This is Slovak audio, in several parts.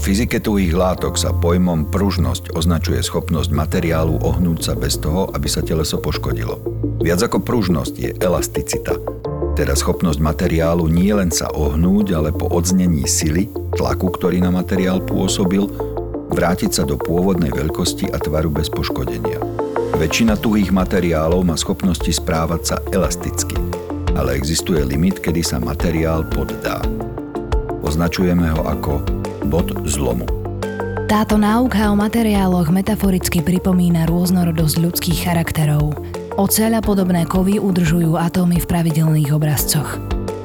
Fyzike tuhých látok sa pojmom pružnosť označuje schopnosť materiálu ohnúť sa bez toho, aby sa teleso poškodilo. Viac ako pružnosť je elasticita, teda schopnosť materiálu nie len sa ohnúť, ale po odznení sily, tlaku, ktorý na materiál pôsobil, vrátiť sa do pôvodnej veľkosti a tvaru bez poškodenia. Väčšina tuhých materiálov má schopnosti správať sa elasticky, ale existuje limit, kedy sa materiál poddá. Označujeme ho ako bod zlomu. Táto náuka o materiáloch metaforicky pripomína rôznorodosť ľudských charakterov. Oceľ a podobné kovy udržujú atómy v pravidelných obrazcoch.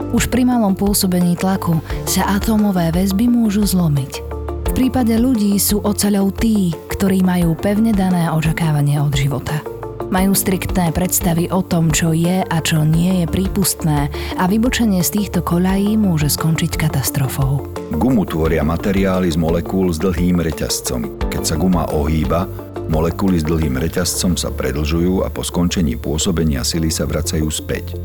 Už pri malom pôsobení tlaku sa atómové väzby môžu zlomiť. V prípade ľudí sú oceľov tí, ktorí majú pevne dané očakávanie od života. Majú striktné predstavy o tom, čo je a čo nie je prípustné a vybočenie z týchto koľají môže skončiť katastrofou. Gumu tvoria materiály z molekúl s dlhým reťazcom. Keď sa guma ohýba, molekuly s dlhým reťazcom sa predlžujú a po skončení pôsobenia sily sa vracajú späť.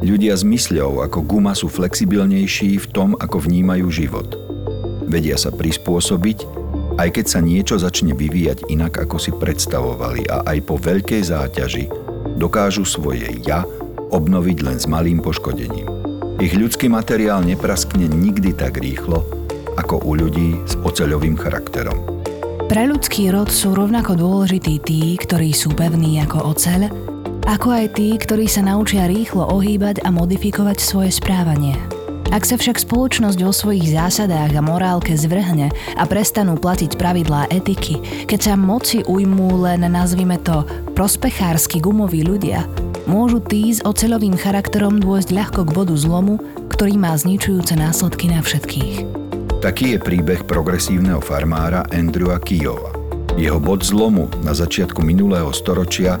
Ľudia s mysľou ako guma sú flexibilnejší v tom, ako vnímajú život. Vedia sa prispôsobiť aj keď sa niečo začne vyvíjať inak, ako si predstavovali a aj po veľkej záťaži dokážu svoje ja obnoviť len s malým poškodením. Ich ľudský materiál nepraskne nikdy tak rýchlo, ako u ľudí s oceľovým charakterom. Pre ľudský rod sú rovnako dôležití tí, ktorí sú pevní ako oceľ, ako aj tí, ktorí sa naučia rýchlo ohýbať a modifikovať svoje správanie. Ak sa však spoločnosť vo svojich zásadách a morálke zvrhne a prestanú platiť pravidlá etiky, keď sa moci ujmú len, nazvime to, prospechársky gumoví ľudia, môžu tí s oceľovým charakterom dôjsť ľahko k bodu zlomu, ktorý má zničujúce následky na všetkých. Taký je príbeh progresívneho farmára Andrewa Kijova. Jeho bod zlomu na začiatku minulého storočia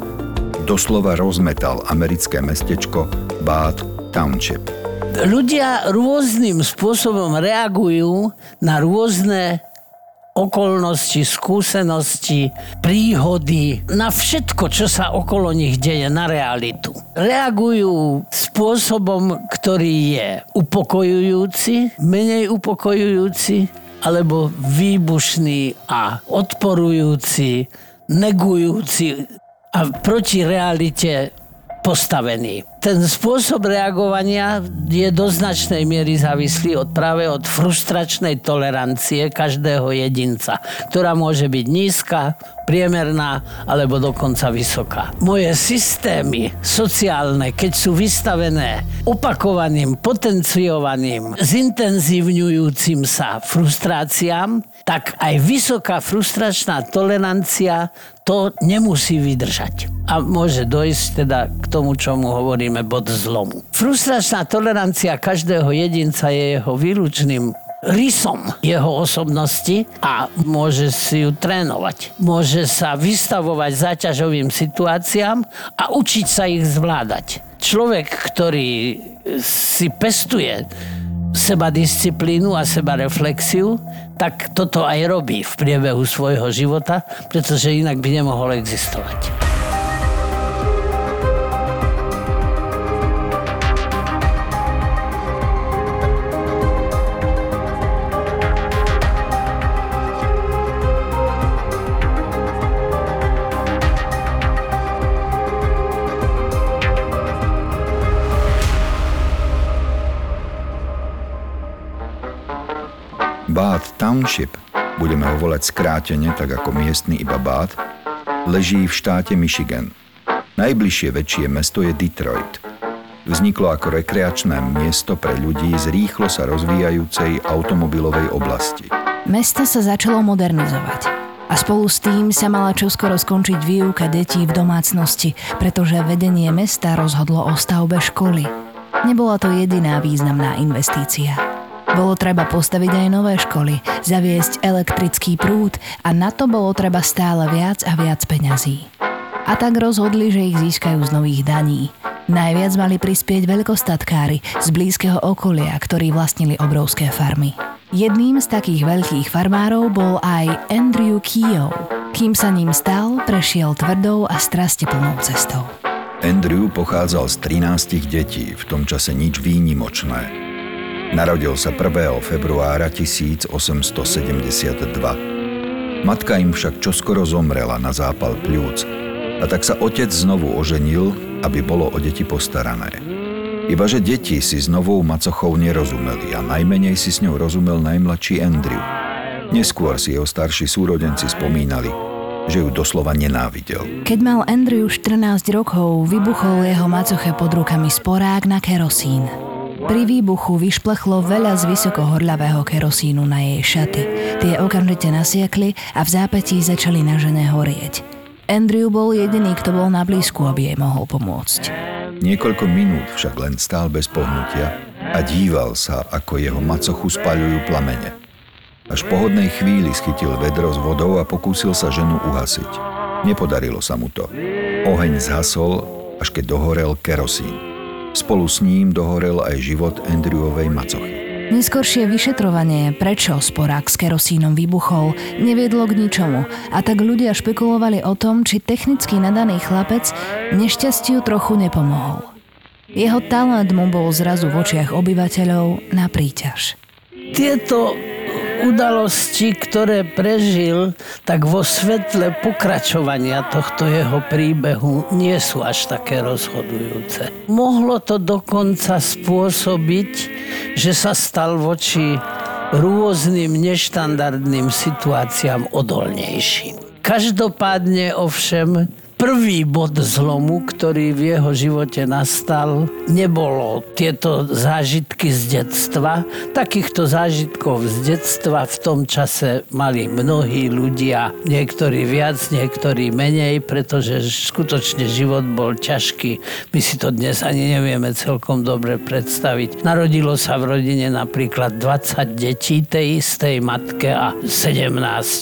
doslova rozmetal americké mestečko Bath Township – ľudia rôznym spôsobom reagujú na rôzne okolnosti, skúsenosti, príhody, na všetko, čo sa okolo nich deje, na realitu. Reagujú spôsobom, ktorý je upokojujúci, menej upokojujúci, alebo výbušný a odporujúci, negujúci a proti realite postavený ten spôsob reagovania je do značnej miery závislý od práve od frustračnej tolerancie každého jedinca, ktorá môže byť nízka, priemerná alebo dokonca vysoká. Moje systémy sociálne, keď sú vystavené opakovaným, potenciovaným, zintenzívňujúcim sa frustráciám, tak aj vysoká frustračná tolerancia to nemusí vydržať. A môže dojsť teda k tomu, čomu hovorím hovoríme bod zlomu. Frustračná tolerancia každého jedinca je jeho výlučným rysom jeho osobnosti a môže si ju trénovať. Môže sa vystavovať záťažovým situáciám a učiť sa ich zvládať. Človek, ktorý si pestuje seba disciplínu a seba reflexiu, tak toto aj robí v priebehu svojho života, pretože inak by nemohol existovať. Bath Township, budeme ho volať skrátene, tak ako miestny iba Bath, leží v štáte Michigan. Najbližšie väčšie mesto je Detroit. Vzniklo ako rekreačné miesto pre ľudí z rýchlo sa rozvíjajúcej automobilovej oblasti. Mesto sa začalo modernizovať. A spolu s tým sa mala čoskoro skončiť výuka detí v domácnosti, pretože vedenie mesta rozhodlo o stavbe školy. Nebola to jediná významná investícia. Bolo treba postaviť aj nové školy, zaviesť elektrický prúd a na to bolo treba stále viac a viac peňazí. A tak rozhodli, že ich získajú z nových daní. Najviac mali prispieť veľkostatkári z blízkeho okolia, ktorí vlastnili obrovské farmy. Jedným z takých veľkých farmárov bol aj Andrew Keogh. Kým sa ním stal, prešiel tvrdou a strastiplnou cestou. Andrew pochádzal z 13 detí, v tom čase nič výnimočné. Narodil sa 1. februára 1872. Matka im však čoskoro zomrela na zápal pľúc a tak sa otec znovu oženil, aby bolo o deti postarané. Ibaže deti si s novou macochou nerozumeli a najmenej si s ňou rozumel najmladší Andrew. Neskôr si jeho starší súrodenci spomínali, že ju doslova nenávidel. Keď mal Andrew 14 rokov, vybuchol jeho macoche pod rukami sporák na kerosín. Pri výbuchu vyšplechlo veľa z vysokohorľavého kerosínu na jej šaty. Tie okamžite nasiekli a v zápätí začali na žene horieť. Andrew bol jediný, kto bol na blízku, aby jej mohol pomôcť. Niekoľko minút však len stál bez pohnutia a díval sa, ako jeho macochu spaľujú plamene. Až po hodnej chvíli schytil vedro s vodou a pokúsil sa ženu uhasiť. Nepodarilo sa mu to. Oheň zhasol, až keď dohorel kerosín. Spolu s ním dohorel aj život Andrewovej macochy. Neskôršie vyšetrovanie, prečo sporák s kerosínom vybuchol, neviedlo k ničomu a tak ľudia špekulovali o tom, či technicky nadaný chlapec nešťastiu trochu nepomohol. Jeho talent mu bol zrazu v očiach obyvateľov na príťaž. Tieto udalosti, ktoré prežil, tak vo svetle pokračovania tohto jeho príbehu nie sú až také rozhodujúce. Mohlo to dokonca spôsobiť, že sa stal voči rôznym neštandardným situáciám odolnejším. Každopádne ovšem prvý bod zlomu, ktorý v jeho živote nastal, nebolo tieto zážitky z detstva. Takýchto zážitkov z detstva v tom čase mali mnohí ľudia, niektorí viac, niektorí menej, pretože skutočne život bol ťažký. My si to dnes ani nevieme celkom dobre predstaviť. Narodilo sa v rodine napríklad 20 detí tej istej matke a 17,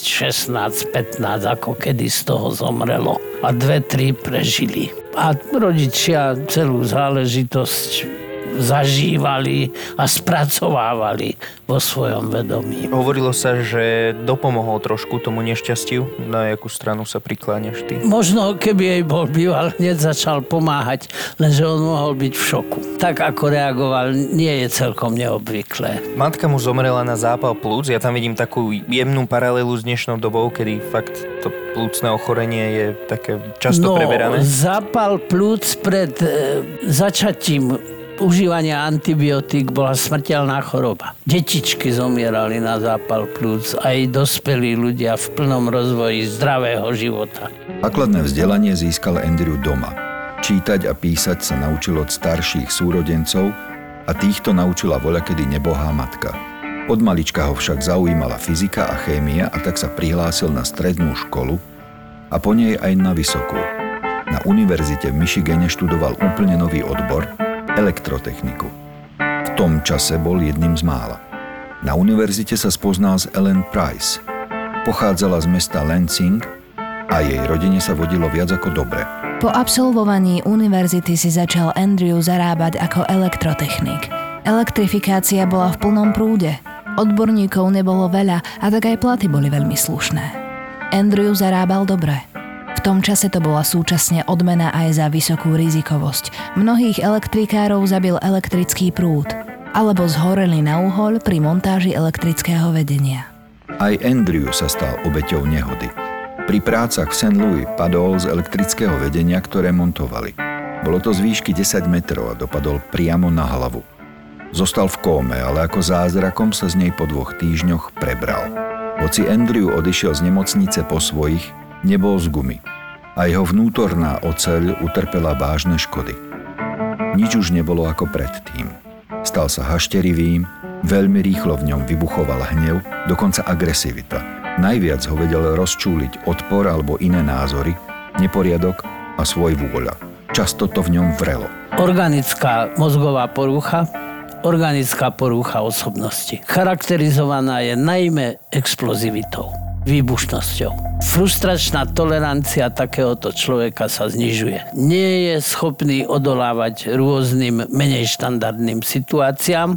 16, 15, ako kedy z toho zomrelo. A dve dve, tri prežili. A rodičia celú záležitosť zažívali a spracovávali vo svojom vedomí. Hovorilo sa, že dopomohol trošku tomu nešťastiu. Na jakú stranu sa prikláňaš ty? Možno, keby jej bol býval, hneď začal pomáhať, lenže on mohol byť v šoku. Tak, ako reagoval, nie je celkom neobvyklé. Matka mu zomrela na zápal plúc. Ja tam vidím takú jemnú paralelu s dnešnou dobou, kedy fakt to plúcne ochorenie je také často no, preberané. zápal plúc pred e, začatím užívania antibiotík bola smrteľná choroba. Detičky zomierali na zápal plúc, aj dospelí ľudia v plnom rozvoji zdravého života. Základné vzdelanie získal Andrew doma. Čítať a písať sa naučil od starších súrodencov a týchto naučila voľakedy nebohá matka. Od malička ho však zaujímala fyzika a chémia a tak sa prihlásil na strednú školu a po nej aj na vysokú. Na univerzite v Michigane študoval úplne nový odbor – elektrotechniku. V tom čase bol jedným z mála. Na univerzite sa spoznal s Ellen Price. Pochádzala z mesta Lansing a jej rodine sa vodilo viac ako dobre. Po absolvovaní univerzity si začal Andrew zarábať ako elektrotechnik. Elektrifikácia bola v plnom prúde. Odborníkov nebolo veľa a tak aj platy boli veľmi slušné. Andrew zarábal dobre tom čase to bola súčasne odmena aj za vysokú rizikovosť. Mnohých elektrikárov zabil elektrický prúd alebo zhoreli na uhol pri montáži elektrického vedenia. Aj Andrew sa stal obeťou nehody. Pri prácach v St. Louis padol z elektrického vedenia, ktoré montovali. Bolo to z výšky 10 metrov a dopadol priamo na hlavu. Zostal v kóme, ale ako zázrakom sa z nej po dvoch týždňoch prebral. Hoci Andrew odišiel z nemocnice po svojich, nebol z gumy a jeho vnútorná oceľ utrpela vážne škody. Nič už nebolo ako predtým. Stal sa hašterivým, veľmi rýchlo v ňom vybuchoval hnev, dokonca agresivita. Najviac ho vedel rozčúliť odpor alebo iné názory, neporiadok a svoj vôľa. Často to v ňom vrelo. Organická mozgová porucha, organická porucha osobnosti. Charakterizovaná je najmä explozivitou výbušnosťou. Frustračná tolerancia takéhoto človeka sa znižuje. Nie je schopný odolávať rôznym menej štandardným situáciám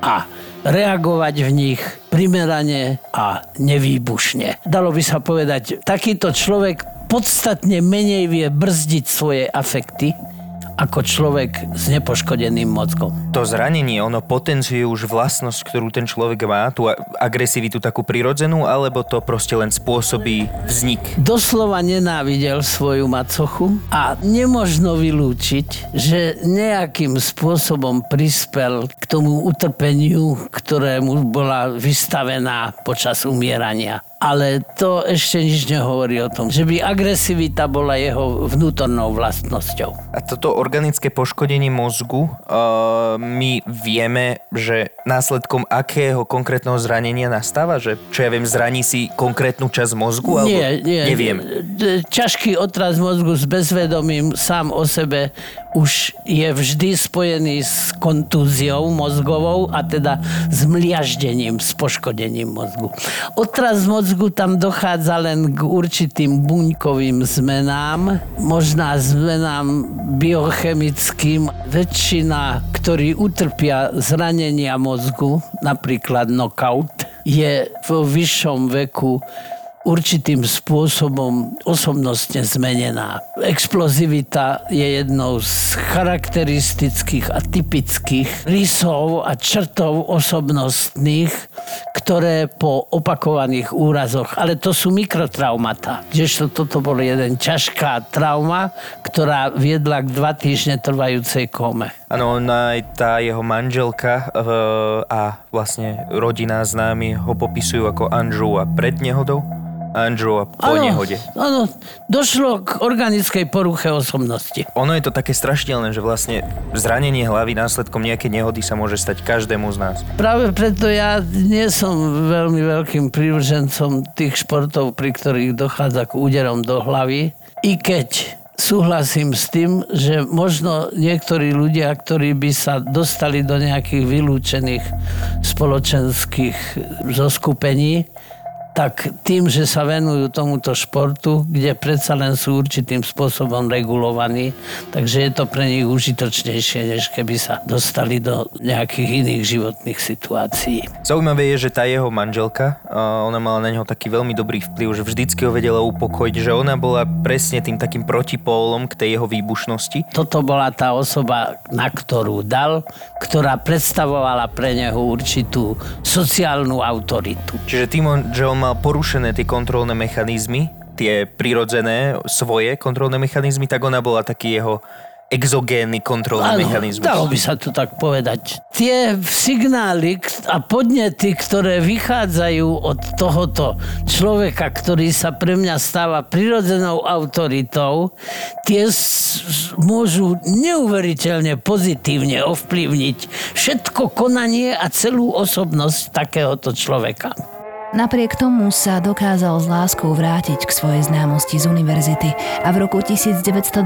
a reagovať v nich primerane a nevýbušne. Dalo by sa povedať, takýto človek podstatne menej vie brzdiť svoje afekty, ako človek s nepoškodeným mozgom. To zranenie, ono potenciuje už vlastnosť, ktorú ten človek má, tú agresivitu takú prirodzenú, alebo to proste len spôsobí vznik? Doslova nenávidel svoju macochu a nemožno vylúčiť, že nejakým spôsobom prispel k tomu utrpeniu, ktorému bola vystavená počas umierania ale to ešte nič nehovorí o tom, že by agresivita bola jeho vnútornou vlastnosťou. A toto organické poškodenie mozgu, uh, my vieme, že následkom akého konkrétneho zranenia nastáva? Že, čo ja viem, zraní si konkrétnu časť mozgu? Alebo nie, nie. Neviem. Ťažký otraz mozgu s bezvedomím sám o sebe už je vždy spojený s kontúziou mozgovou a teda s mliaždením, s poškodením mozgu. Otraz mozgu tam dochádza len k určitým buňkovým zmenám, možná zmenám biochemickým. Väčšina, ktorí utrpia zranenia mozgu, napríklad knockout, je vo vyššom veku určitým spôsobom osobnostne zmenená. Explozivita je jednou z charakteristických a typických rysov a črtov osobnostných, ktoré po opakovaných úrazoch, ale to sú mikrotraumata. Kdežto toto bol jeden ťažká trauma, ktorá viedla k dva týždne trvajúcej kome. Áno, aj tá jeho manželka uh, a vlastne rodina známi ho popisujú ako Andrew a pred nehodou. Andrew a po ano, nehode. Áno, došlo k organickej poruche osobnosti. Ono je to také strašidelné, že vlastne zranenie hlavy následkom nejakej nehody sa môže stať každému z nás. Práve preto ja nie som veľmi veľkým prívržencom tých športov, pri ktorých dochádza k úderom do hlavy. I keď súhlasím s tým, že možno niektorí ľudia, ktorí by sa dostali do nejakých vylúčených spoločenských zoskupení, tak tým, že sa venujú tomuto športu, kde predsa len sú určitým spôsobom regulovaní, takže je to pre nich užitočnejšie, než keby sa dostali do nejakých iných životných situácií. Zaujímavé je, že tá jeho manželka, ona mala na neho taký veľmi dobrý vplyv, že vždycky ho vedela upokojiť, že ona bola presne tým takým protipólom k tej jeho výbušnosti. Toto bola tá osoba, na ktorú dal, ktorá predstavovala pre neho určitú sociálnu autoritu. Čiže tým, že on mal porušené tie kontrolné mechanizmy, tie prirodzené svoje kontrolné mechanizmy, tak ona bola taký jeho exogénny kontrolný ano, mechanizmus. Dalo by sa to tak povedať. Tie signály a podnety, ktoré vychádzajú od tohoto človeka, ktorý sa pre mňa stáva prirodzenou autoritou, tie môžu neuveriteľne pozitívne ovplyvniť všetko konanie a celú osobnosť takéhoto človeka. Napriek tomu sa dokázal s láskou vrátiť k svojej známosti z univerzity a v roku 1912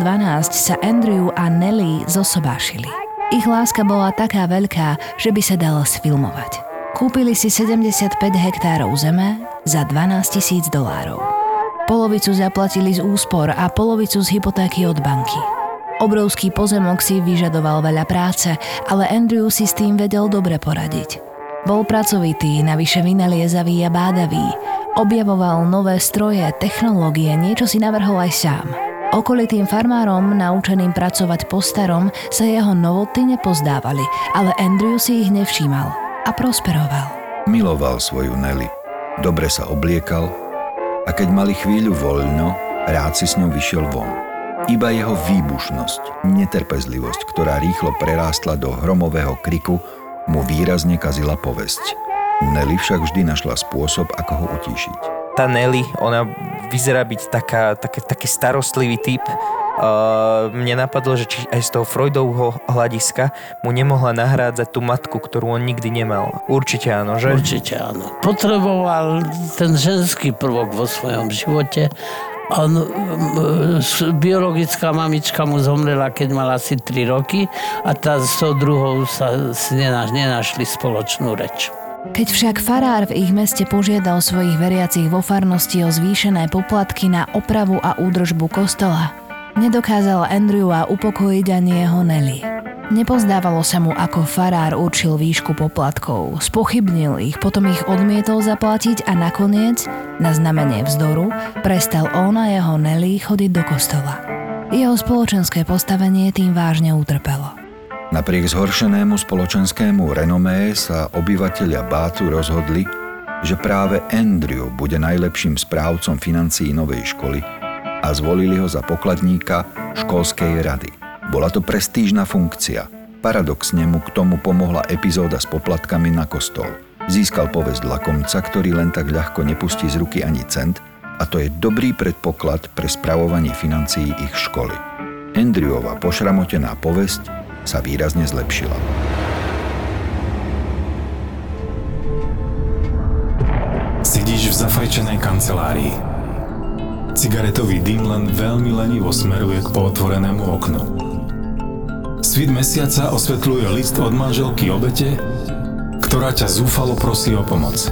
sa Andrew a Nelly zosobášili. Ich láska bola taká veľká, že by sa dala sfilmovať. Kúpili si 75 hektárov zeme za 12 tisíc dolárov. Polovicu zaplatili z úspor a polovicu z hypotéky od banky. Obrovský pozemok si vyžadoval veľa práce, ale Andrew si s tým vedel dobre poradiť. Bol pracovitý, navyše vynaliezavý a bádavý. Objavoval nové stroje, technológie, niečo si navrhol aj sám. Okolitým farmárom, naučeným pracovať po starom, sa jeho novoty nepozdávali, ale Andrew si ich nevšímal a prosperoval. Miloval svoju Nelly. Dobre sa obliekal a keď mali chvíľu voľno, rád si s ňou vyšiel von. Iba jeho výbušnosť, netrpezlivosť, ktorá rýchlo prerástla do hromového kriku, mu výrazne kazila povesť. Nelly však vždy našla spôsob, ako ho utíšiť. Tá Nelly, ona vyzerá byť taká, také, taký starostlivý typ. Uh, mne napadlo, že či aj z toho Freudovho hľadiska mu nemohla nahrádzať tú matku, ktorú on nikdy nemal. Určite áno, že? Určite áno. Potreboval ten ženský prvok vo svojom živote on, biologická mamička mu zomrela, keď mal asi 3 roky a tá s tou druhou sa nenašli spoločnú reč. Keď však farár v ich meste požiadal svojich veriacich vo farnosti o zvýšené poplatky na opravu a údržbu kostola, nedokázal Andrewa upokojiť ani jeho Nelly. Nepozdávalo sa mu, ako farár určil výšku poplatkov. Spochybnil ich, potom ich odmietol zaplatiť a nakoniec, na znamenie vzdoru, prestal on a jeho Nelly chodiť do kostola. Jeho spoločenské postavenie tým vážne utrpelo. Napriek zhoršenému spoločenskému renomé sa obyvatelia Bátu rozhodli, že práve Andrew bude najlepším správcom financií novej školy a zvolili ho za pokladníka školskej rady. Bola to prestížna funkcia. Paradoxne mu k tomu pomohla epizóda s poplatkami na kostol. Získal povesť lakomca, ktorý len tak ľahko nepustí z ruky ani cent a to je dobrý predpoklad pre spravovanie financií ich školy. Andrewova pošramotená povesť sa výrazne zlepšila. Sedíš v zafajčenej kancelárii. Cigaretový dym len veľmi lenivo smeruje k pootvorenému oknu. Svit mesiaca osvetľuje list od manželky obete, ktorá ťa zúfalo prosí o pomoc.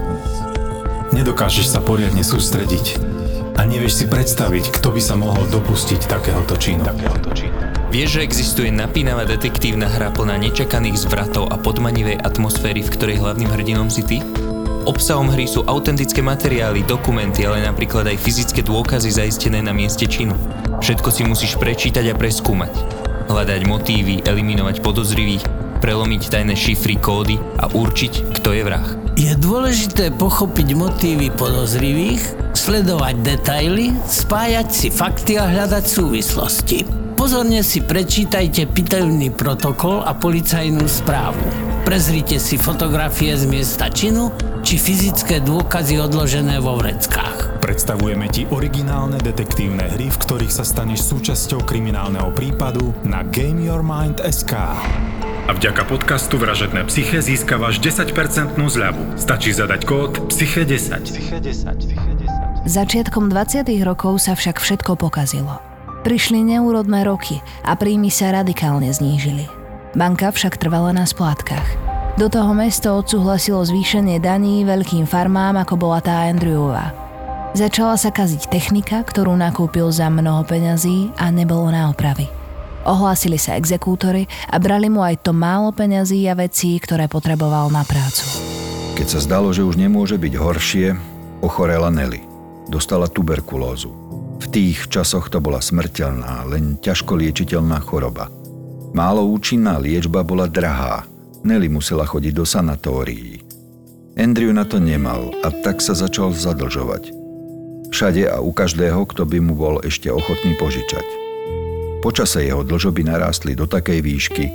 Nedokážeš sa poriadne sústrediť a nevieš si predstaviť, kto by sa mohol dopustiť takéhoto činu. Takéhoto činu. Vieš, že existuje napínavá detektívna hra plná nečakaných zvratov a podmanivej atmosféry, v ktorej hlavným hrdinom si ty? Obsahom hry sú autentické materiály, dokumenty, ale napríklad aj fyzické dôkazy zaistené na mieste činu. Všetko si musíš prečítať a preskúmať. Hľadať motívy, eliminovať podozrivých, prelomiť tajné šifry, kódy a určiť, kto je vrah. Je dôležité pochopiť motívy podozrivých, sledovať detaily, spájať si fakty a hľadať súvislosti. Pozorne si prečítajte pitailný protokol a policajnú správu. Prezrite si fotografie z miesta činu či fyzické dôkazy odložené vo vreckách. Predstavujeme ti originálne detektívne hry, v ktorých sa staneš súčasťou kriminálneho prípadu na GameYourMind.sk. A vďaka podcastu Vražedné psyche získavaš 10% zľavu. Stačí zadať kód PSYCHE10. Začiatkom 20. rokov sa však všetko pokazilo. Prišli neúrodné roky a príjmy sa radikálne znížili. Banka však trvala na splátkach. Do toho mesto odsúhlasilo zvýšenie daní veľkým farmám, ako bola tá Andrewová. Začala sa kaziť technika, ktorú nakúpil za mnoho peňazí a nebolo na opravy. Ohlásili sa exekútory a brali mu aj to málo peňazí a vecí, ktoré potreboval na prácu. Keď sa zdalo, že už nemôže byť horšie, ochorela Nelly. Dostala tuberkulózu. V tých časoch to bola smrteľná, len ťažko liečiteľná choroba. Málo účinná liečba bola drahá. Nelly musela chodiť do sanatórií. Andrew na to nemal a tak sa začal zadlžovať. Všade a u každého, kto by mu bol ešte ochotný požičať. Počase jeho dlžoby narástli do takej výšky,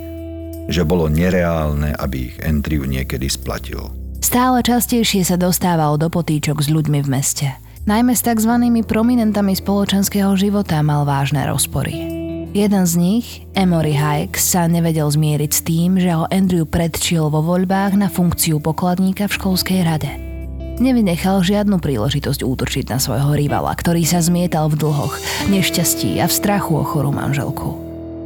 že bolo nereálne, aby ich Andrew niekedy splatil. Stále častejšie sa dostával do potýčok s ľuďmi v meste. Najmä s tzv. prominentami spoločenského života mal vážne rozpory. Jeden z nich, Emory Hikes, sa nevedel zmieriť s tým, že ho Andrew predčil vo voľbách na funkciu pokladníka v školskej rade. Nevynechal žiadnu príležitosť útočiť na svojho rivala, ktorý sa zmietal v dlhoch, nešťastí a v strachu o chorú manželku.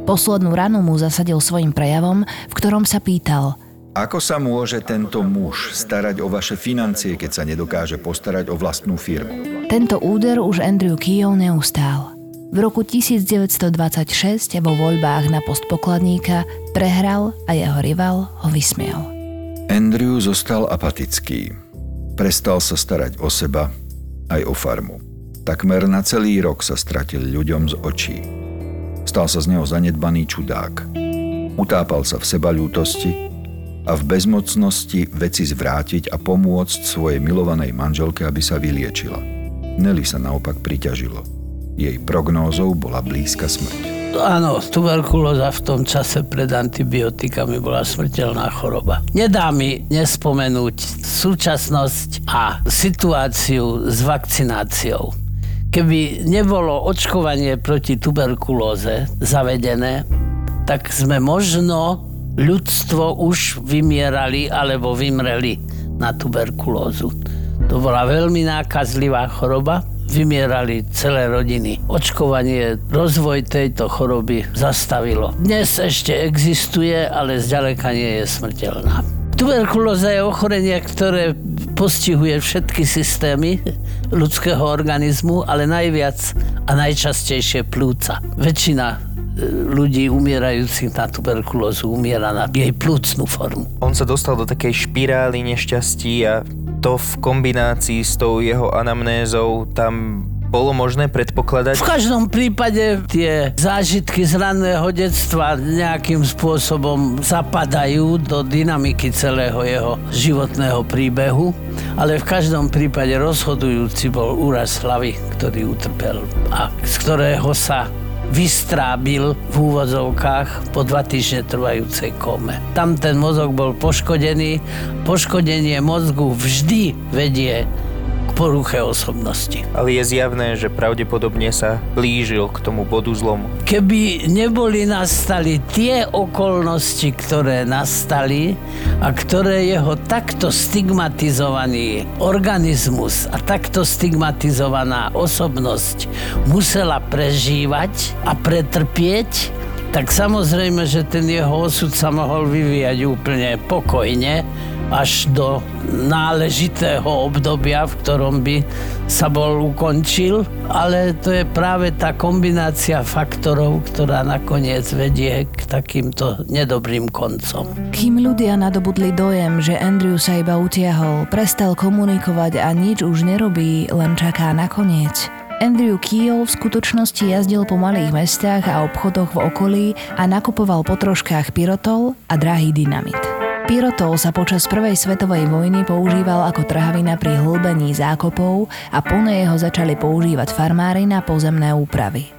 Poslednú ranu mu zasadil svojim prejavom, v ktorom sa pýtal Ako sa môže tento muž starať o vaše financie, keď sa nedokáže postarať o vlastnú firmu? Tento úder už Andrew Kijov neustál. V roku 1926 vo voľbách na post pokladníka prehral a jeho rival ho vysmiel. Andrew zostal apatický. Prestal sa starať o seba aj o farmu. Takmer na celý rok sa stratil ľuďom z očí. Stal sa z neho zanedbaný čudák. Utápal sa v seba ľútosti a v bezmocnosti veci zvrátiť a pomôcť svojej milovanej manželke, aby sa vyliečila. Nelly sa naopak priťažilo. Jej prognózou bola blízka smrť. Áno, tuberkulóza v tom čase pred antibiotikami bola smrteľná choroba. Nedá mi nespomenúť súčasnosť a situáciu s vakcináciou. Keby nebolo očkovanie proti tuberkulóze zavedené, tak sme možno ľudstvo už vymierali alebo vymreli na tuberkulózu. To bola veľmi nákazlivá choroba, vymierali celé rodiny. Očkovanie rozvoj tejto choroby zastavilo. Dnes ešte existuje, ale zďaleka nie je smrteľná. Tuberkulóza je ochorenie, ktoré postihuje všetky systémy ľudského organizmu, ale najviac a najčastejšie plúca. Väčšina e, ľudí umierajúcich na tuberkulózu umiera na jej plúcnú formu. On sa dostal do takej špirály nešťastí a to v kombinácii s tou jeho anamnézou tam bolo možné predpokladať? V každom prípade tie zážitky z ranného detstva nejakým spôsobom zapadajú do dynamiky celého jeho životného príbehu, ale v každom prípade rozhodujúci bol úraz hlavy, ktorý utrpel a z ktorého sa vystrábil v úvodzovkách po dva týždne trvajúcej kome. Tam ten mozog bol poškodený. Poškodenie mozgu vždy vedie poruche osobnosti. Ale je zjavné, že pravdepodobne sa blížil k tomu bodu zlomu. Keby neboli nastali tie okolnosti, ktoré nastali a ktoré jeho takto stigmatizovaný organizmus a takto stigmatizovaná osobnosť musela prežívať a pretrpieť, tak samozrejme, že ten jeho osud sa mohol vyvíjať úplne pokojne až do náležitého obdobia, v ktorom by sa bol ukončil, ale to je práve tá kombinácia faktorov, ktorá nakoniec vedie k takýmto nedobrým koncom. Kým ľudia nadobudli dojem, že Andrew sa iba utiahol, prestal komunikovať a nič už nerobí, len čaká na koniec, Andrew Keel v skutočnosti jazdil po malých mestách a obchodoch v okolí a nakupoval po troškách pyrotol a drahý dynamit. Pyrotol sa počas prvej svetovej vojny používal ako trhavina pri hlbení zákopov a plné jeho začali používať farmári na pozemné úpravy.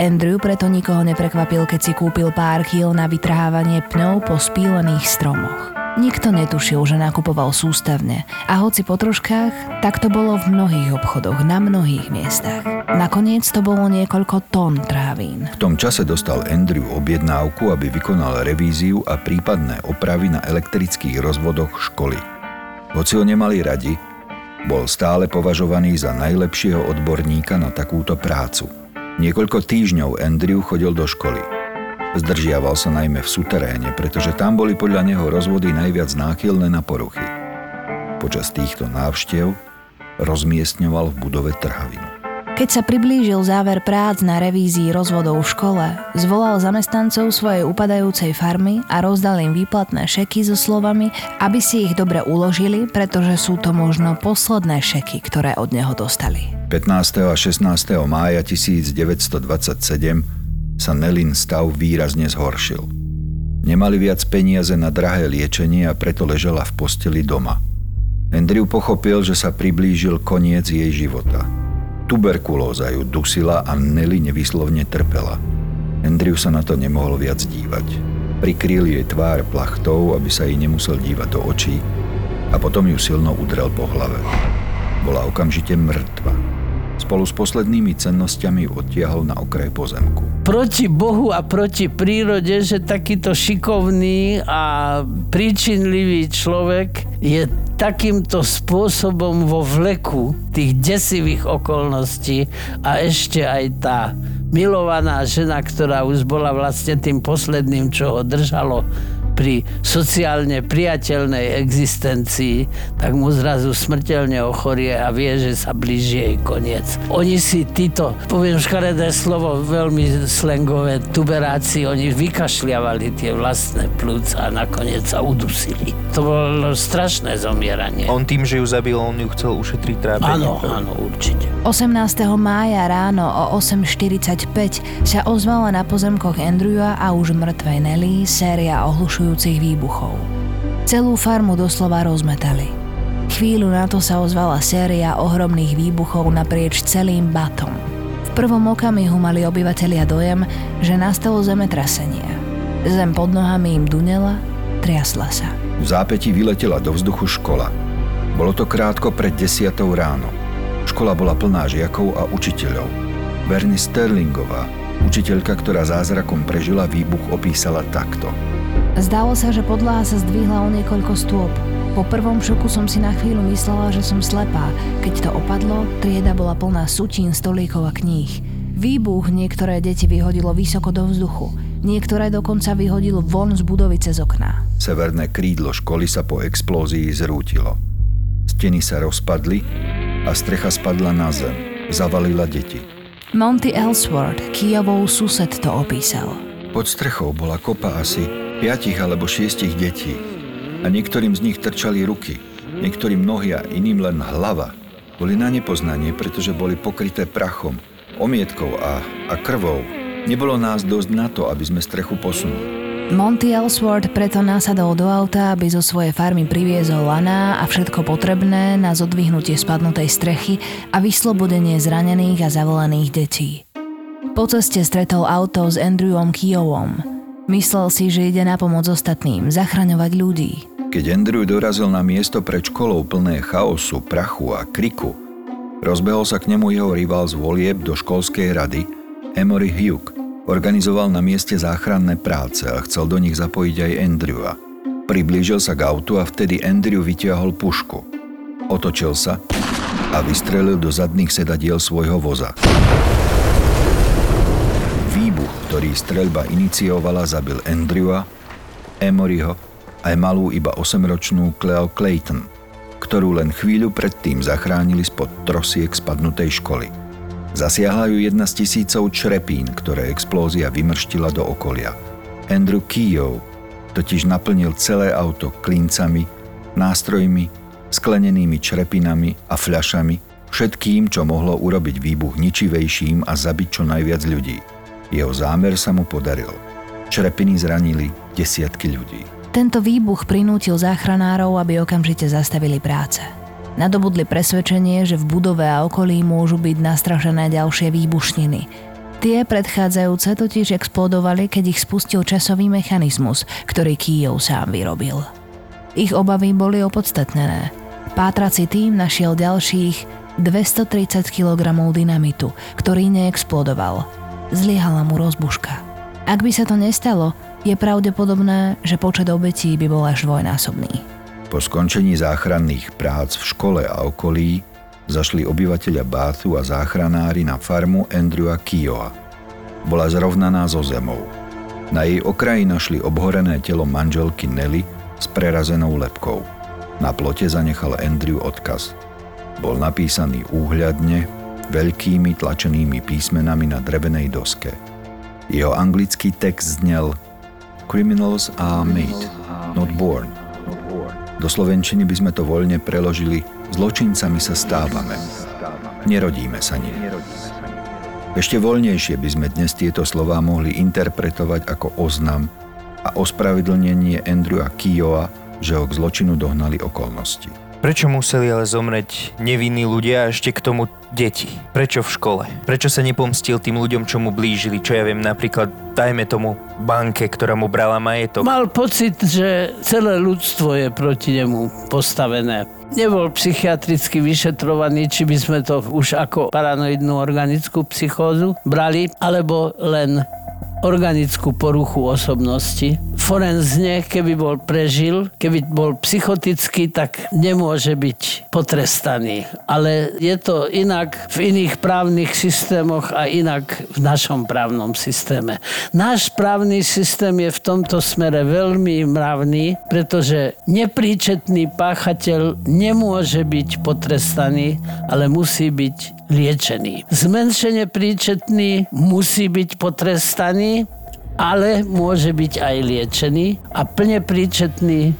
Andrew preto nikoho neprekvapil, keď si kúpil pár kýl na vytrhávanie pnov po spílených stromoch. Nikto netušil, že nakupoval sústavne a hoci po troškách, tak to bolo v mnohých obchodoch, na mnohých miestach. Nakoniec to bolo niekoľko tón trávín. V tom čase dostal Andrew objednávku, aby vykonal revíziu a prípadné opravy na elektrických rozvodoch školy. Hoci ho nemali radi, bol stále považovaný za najlepšieho odborníka na takúto prácu. Niekoľko týždňov Andrew chodil do školy. Zdržiaval sa najmä v suteréne, pretože tam boli podľa neho rozvody najviac náchylné na poruchy. Počas týchto návštev rozmiestňoval v budove trhavinu. Keď sa priblížil záver prác na revízii rozvodov v škole, zvolal zamestnancov svojej upadajúcej farmy a rozdal im výplatné šeky so slovami, aby si ich dobre uložili, pretože sú to možno posledné šeky, ktoré od neho dostali. 15. a 16. mája 1927 sa Nelin stav výrazne zhoršil. Nemali viac peniaze na drahé liečenie a preto ležela v posteli doma. Andrew pochopil, že sa priblížil koniec jej života. Tuberkulóza ju dusila a Nelly nevyslovne trpela. Andrew sa na to nemohol viac dívať. Prikryl jej tvár plachtou, aby sa jej nemusel dívať do očí a potom ju silno udrel po hlave. Bola okamžite mŕtva. Spolu s poslednými cennosťami odtiahol na okraj pozemku. Proti Bohu a proti prírode, že takýto šikovný a príčinlivý človek je takýmto spôsobom vo vleku tých desivých okolností a ešte aj tá milovaná žena, ktorá už bola vlastne tým posledným, čo ho držalo pri sociálne priateľnej existencii, tak mu zrazu smrteľne ochorie a vie, že sa blíži jej koniec. Oni si títo, poviem škaredé slovo, veľmi slengové tuberáci, oni vykašľavali tie vlastné plúca a nakoniec sa udusili. To bolo strašné zomieranie. On tým, že ju zabil, on ju chcel ušetriť trápenie. Áno, áno, určite. 18. mája ráno o 8.45 sa ozvala na pozemkoch Andrewa a už mŕtvej Nelly séria ohlušujúcich pokračujúcich výbuchov. Celú farmu doslova rozmetali. Chvíľu na to sa ozvala séria ohromných výbuchov naprieč celým batom. V prvom okamihu mali obyvatelia dojem, že nastalo zemetrasenie. Zem pod nohami im dunela, triasla sa. V zápäti vyletela do vzduchu škola. Bolo to krátko pred desiatou ráno. Škola bola plná žiakov a učiteľov. Bernie Sterlingová, učiteľka, ktorá zázrakom prežila výbuch, opísala takto – Zdalo sa, že podlaha sa zdvihla o niekoľko stôp. Po prvom šoku som si na chvíľu myslela, že som slepá. Keď to opadlo, trieda bola plná sutín, stolíkov a kníh. Výbuch niektoré deti vyhodilo vysoko do vzduchu. Niektoré dokonca vyhodil von z budovy cez okná. Severné krídlo školy sa po explózii zrútilo. Steny sa rozpadli a strecha spadla na zem. Zavalila deti. Monty Ellsworth, Kijovou sused, to opísal. Pod strechou bola kopa asi piatich alebo šiestich detí a niektorým z nich trčali ruky, niektorým nohy a iným len hlava. Boli na nepoznanie, pretože boli pokryté prachom, omietkou a, a krvou. Nebolo nás dosť na to, aby sme strechu posunuli. Monty Ellsworth preto nasadol do auta, aby zo svojej farmy priviezol laná a všetko potrebné na zodvihnutie spadnutej strechy a vyslobodenie zranených a zavolených detí. Po ceste stretol auto s Andrewom Kijovom. Myslel si, že ide na pomoc ostatným, zachraňovať ľudí. Keď Andrew dorazil na miesto pred školou plné chaosu, prachu a kriku, rozbehol sa k nemu jeho rival z volieb do školskej rady, Emory Hugh. Organizoval na mieste záchranné práce a chcel do nich zapojiť aj Andrewa. Priblížil sa k autu a vtedy Andrew vytiahol pušku. Otočil sa a vystrelil do zadných sedadiel svojho voza. Ktorý streľba iniciovala, zabil Andrewa, Emoryho aj malú iba 8-ročnú Cleo Clayton, ktorú len chvíľu predtým zachránili spod trosiek spadnutej školy. Zasiahla ju jedna z tisícov črepín, ktoré explózia vymrštila do okolia. Andrew Keogh totiž naplnil celé auto klincami, nástrojmi, sklenenými črepinami a fľašami, všetkým, čo mohlo urobiť výbuch ničivejším a zabiť čo najviac ľudí. Jeho zámer sa mu podaril. Črepiny zranili desiatky ľudí. Tento výbuch prinútil záchranárov, aby okamžite zastavili práce. Nadobudli presvedčenie, že v budove a okolí môžu byť nastražené ďalšie výbušniny. Tie predchádzajúce totiž explodovali, keď ich spustil časový mechanizmus, ktorý Kijov sám vyrobil. Ich obavy boli opodstatnené. Pátrací tým našiel ďalších 230 kg dynamitu, ktorý neexplodoval. Zliehala mu rozbuška. Ak by sa to nestalo, je pravdepodobné, že počet obetí by bol až dvojnásobný. Po skončení záchranných prác v škole a okolí zašli obyvateľia Báthu a záchranári na farmu Andrewa Kioa. Bola zrovnaná so zemou. Na jej okraji našli obhorené telo manželky Nelly s prerazenou lepkou. Na plote zanechal Andrew odkaz. Bol napísaný úhľadne, veľkými tlačenými písmenami na drevenej doske. Jeho anglický text znel Criminals are made, not born – do slovenčiny by sme to voľne preložili Zločincami sa stávame. Nerodíme sa nimi. Ešte voľnejšie by sme dnes tieto slová mohli interpretovať ako oznam a ospravedlnenie Andrewa Kijoa, že ho k zločinu dohnali okolnosti. Prečo museli ale zomreť nevinní ľudia a ešte k tomu deti? Prečo v škole? Prečo sa nepomstil tým ľuďom, čo mu blížili? Čo ja viem, napríklad, dajme tomu banke, ktorá mu brala majetok. Mal pocit, že celé ľudstvo je proti nemu postavené. Nebol psychiatricky vyšetrovaný, či by sme to už ako paranoidnú organickú psychózu brali, alebo len organickú poruchu osobnosti. Forenzne, keby bol prežil, keby bol psychotický, tak nemôže byť potrestaný. Ale je to inak v iných právnych systémoch a inak v našom právnom systéme. Náš právny systém je v tomto smere veľmi mravný, pretože nepríčetný páchateľ nemôže byť potrestaný, ale musí byť liečený. Zmenšenie príčetný musí byť potrestaný, ale môže byť aj liečený a plne príčetný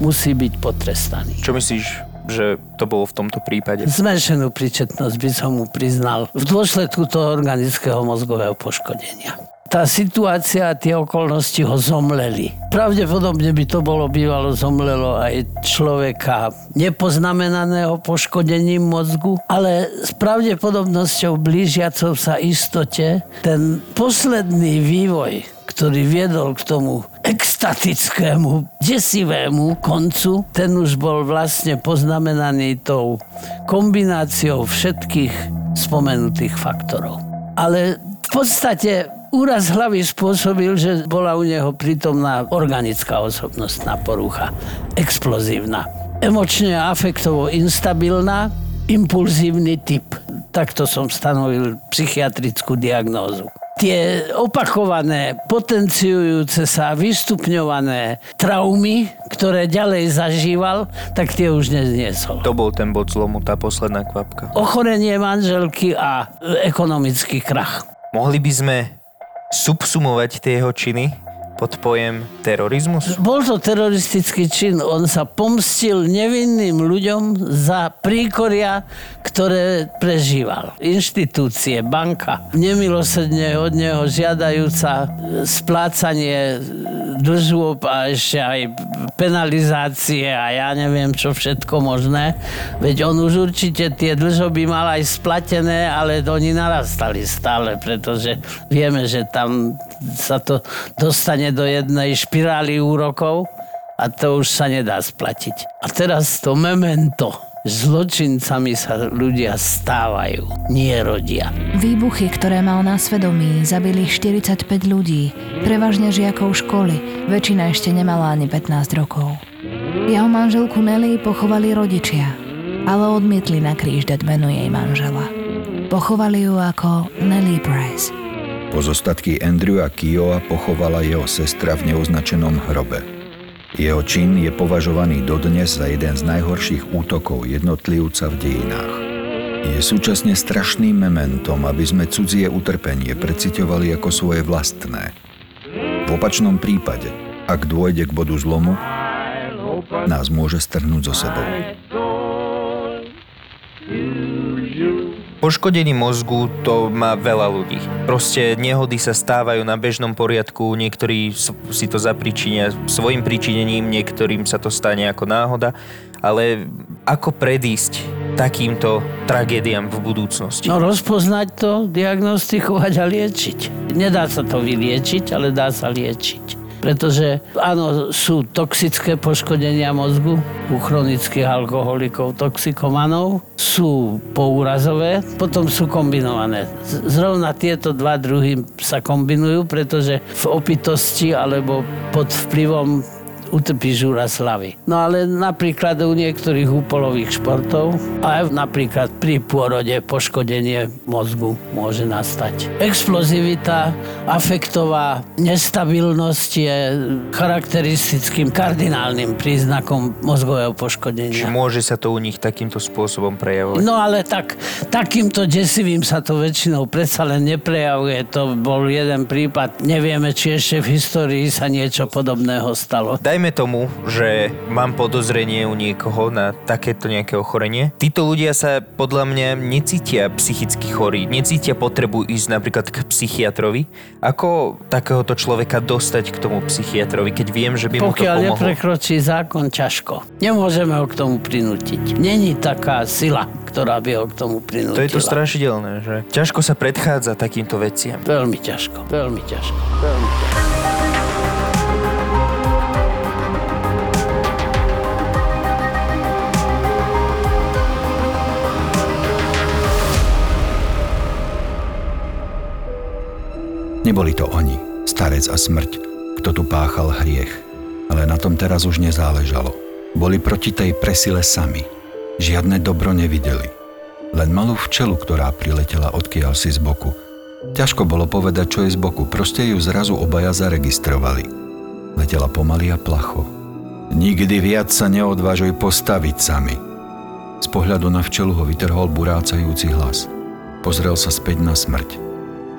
musí byť potrestaný. Čo myslíš, že to bolo v tomto prípade? Zmenšenú príčetnosť by som mu priznal v dôsledku toho organického mozgového poškodenia tá situácia a tie okolnosti ho zomleli. Pravdepodobne by to bolo bývalo zomlelo aj človeka nepoznamenaného poškodením mozgu, ale s pravdepodobnosťou blížiacou sa istote ten posledný vývoj, ktorý viedol k tomu extatickému, desivému koncu, ten už bol vlastne poznamenaný tou kombináciou všetkých spomenutých faktorov. Ale v podstate úraz hlavy spôsobil, že bola u neho prítomná organická osobnostná porucha, explozívna. Emočne a afektovo instabilná, impulzívny typ. Takto som stanovil psychiatrickú diagnózu. Tie opakované, potenciujúce sa, vystupňované traumy, ktoré ďalej zažíval, tak tie už nezniesol. To bol ten bod zlomu, tá posledná kvapka. Ochorenie manželky a ekonomický krach. Mohli by sme subsumovať tie jeho činy pod pojem terorizmus? Bol to teroristický čin. On sa pomstil nevinným ľuďom za príkoria, ktoré prežíval. Inštitúcie, banka, nemilosrdne od neho žiadajúca splácanie dlžôb a ešte aj penalizácie a ja neviem čo všetko možné. Veď on už určite tie dlžoby mal aj splatené, ale oni narastali stále, pretože vieme, že tam sa to dostane do jednej špirály úrokov a to už sa nedá splatiť. A teraz to memento. Zločincami sa ľudia stávajú, nie rodia. Výbuchy, ktoré mal na svedomí, zabili 45 ľudí, prevažne žiakov školy, väčšina ešte nemala ani 15 rokov. Jeho manželku Nelly pochovali rodičia, ale odmietli na kríž dať meno jej manžela. Pochovali ju ako Nelly Price. Pozostatky Andrewa Kioa pochovala jeho sestra v neoznačenom hrobe. Jeho čin je považovaný dodnes za jeden z najhorších útokov jednotlivca v dejinách. Je súčasne strašným mementom, aby sme cudzie utrpenie preciťovali ako svoje vlastné. V opačnom prípade, ak dôjde k bodu zlomu, nás môže strhnúť so sebou. Poškodení mozgu to má veľa ľudí. Proste nehody sa stávajú na bežnom poriadku, niektorí si to zapričinia svojim príčinením, niektorým sa to stane ako náhoda, ale ako predísť takýmto tragédiám v budúcnosti? No rozpoznať to, diagnostikovať a liečiť. Nedá sa to vyliečiť, ale dá sa liečiť pretože áno, sú toxické poškodenia mozgu u chronických alkoholikov, toxikomanov, sú pourazové, potom sú kombinované. Zrovna tieto dva druhy sa kombinujú, pretože v opitosti alebo pod vplyvom utrpí žúra slavy. No ale napríklad u niektorých úpolových športov aj napríklad pri pôrode poškodenie mozgu môže nastať. Explozivita, afektová nestabilnosť je charakteristickým kardinálnym príznakom mozgového poškodenia. Či môže sa to u nich takýmto spôsobom prejavovať? No ale tak, takýmto desivým sa to väčšinou predsa len neprejavuje. To bol jeden prípad. Nevieme, či ešte v histórii sa niečo podobného stalo. Daj dajme tomu, že mám podozrenie u niekoho na takéto nejaké ochorenie. Títo ľudia sa podľa mňa necítia psychicky chorí, necítia potrebu ísť napríklad k psychiatrovi. Ako takéhoto človeka dostať k tomu psychiatrovi, keď viem, že by Pokiaľ mu to pomohlo? neprekročí zákon, ťažko. Nemôžeme ho k tomu prinútiť. Není taká sila, ktorá by ho k tomu prinútila. To je to strašidelné, že ťažko sa predchádza takýmto veciam. Veľmi ťažko, veľmi ťažko, veľmi ťažko. Neboli to oni, starec a smrť, kto tu páchal hriech, ale na tom teraz už nezáležalo. Boli proti tej presile sami. Žiadne dobro nevideli. Len malú včelu, ktorá priletela odkiaľ si z boku. Ťažko bolo povedať, čo je z boku, proste ju zrazu obaja zaregistrovali. Letela pomaly a placho. Nikdy viac sa neodvážuj postaviť sami. Z pohľadu na včelu ho vytrhol burácajúci hlas. Pozrel sa späť na smrť.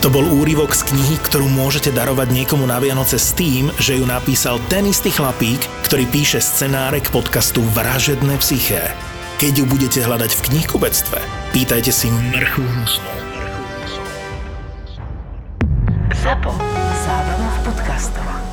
To bol úryvok z knihy, ktorú môžete darovať niekomu na Vianoce s tým, že ju napísal ten istý chlapík, ktorý píše scenáre k podcastu Vražedné psyché. Keď ju budete hľadať v knihkubectve, pýtajte si mrchu hnusnú. Zapo. Zábrná v podcastovách.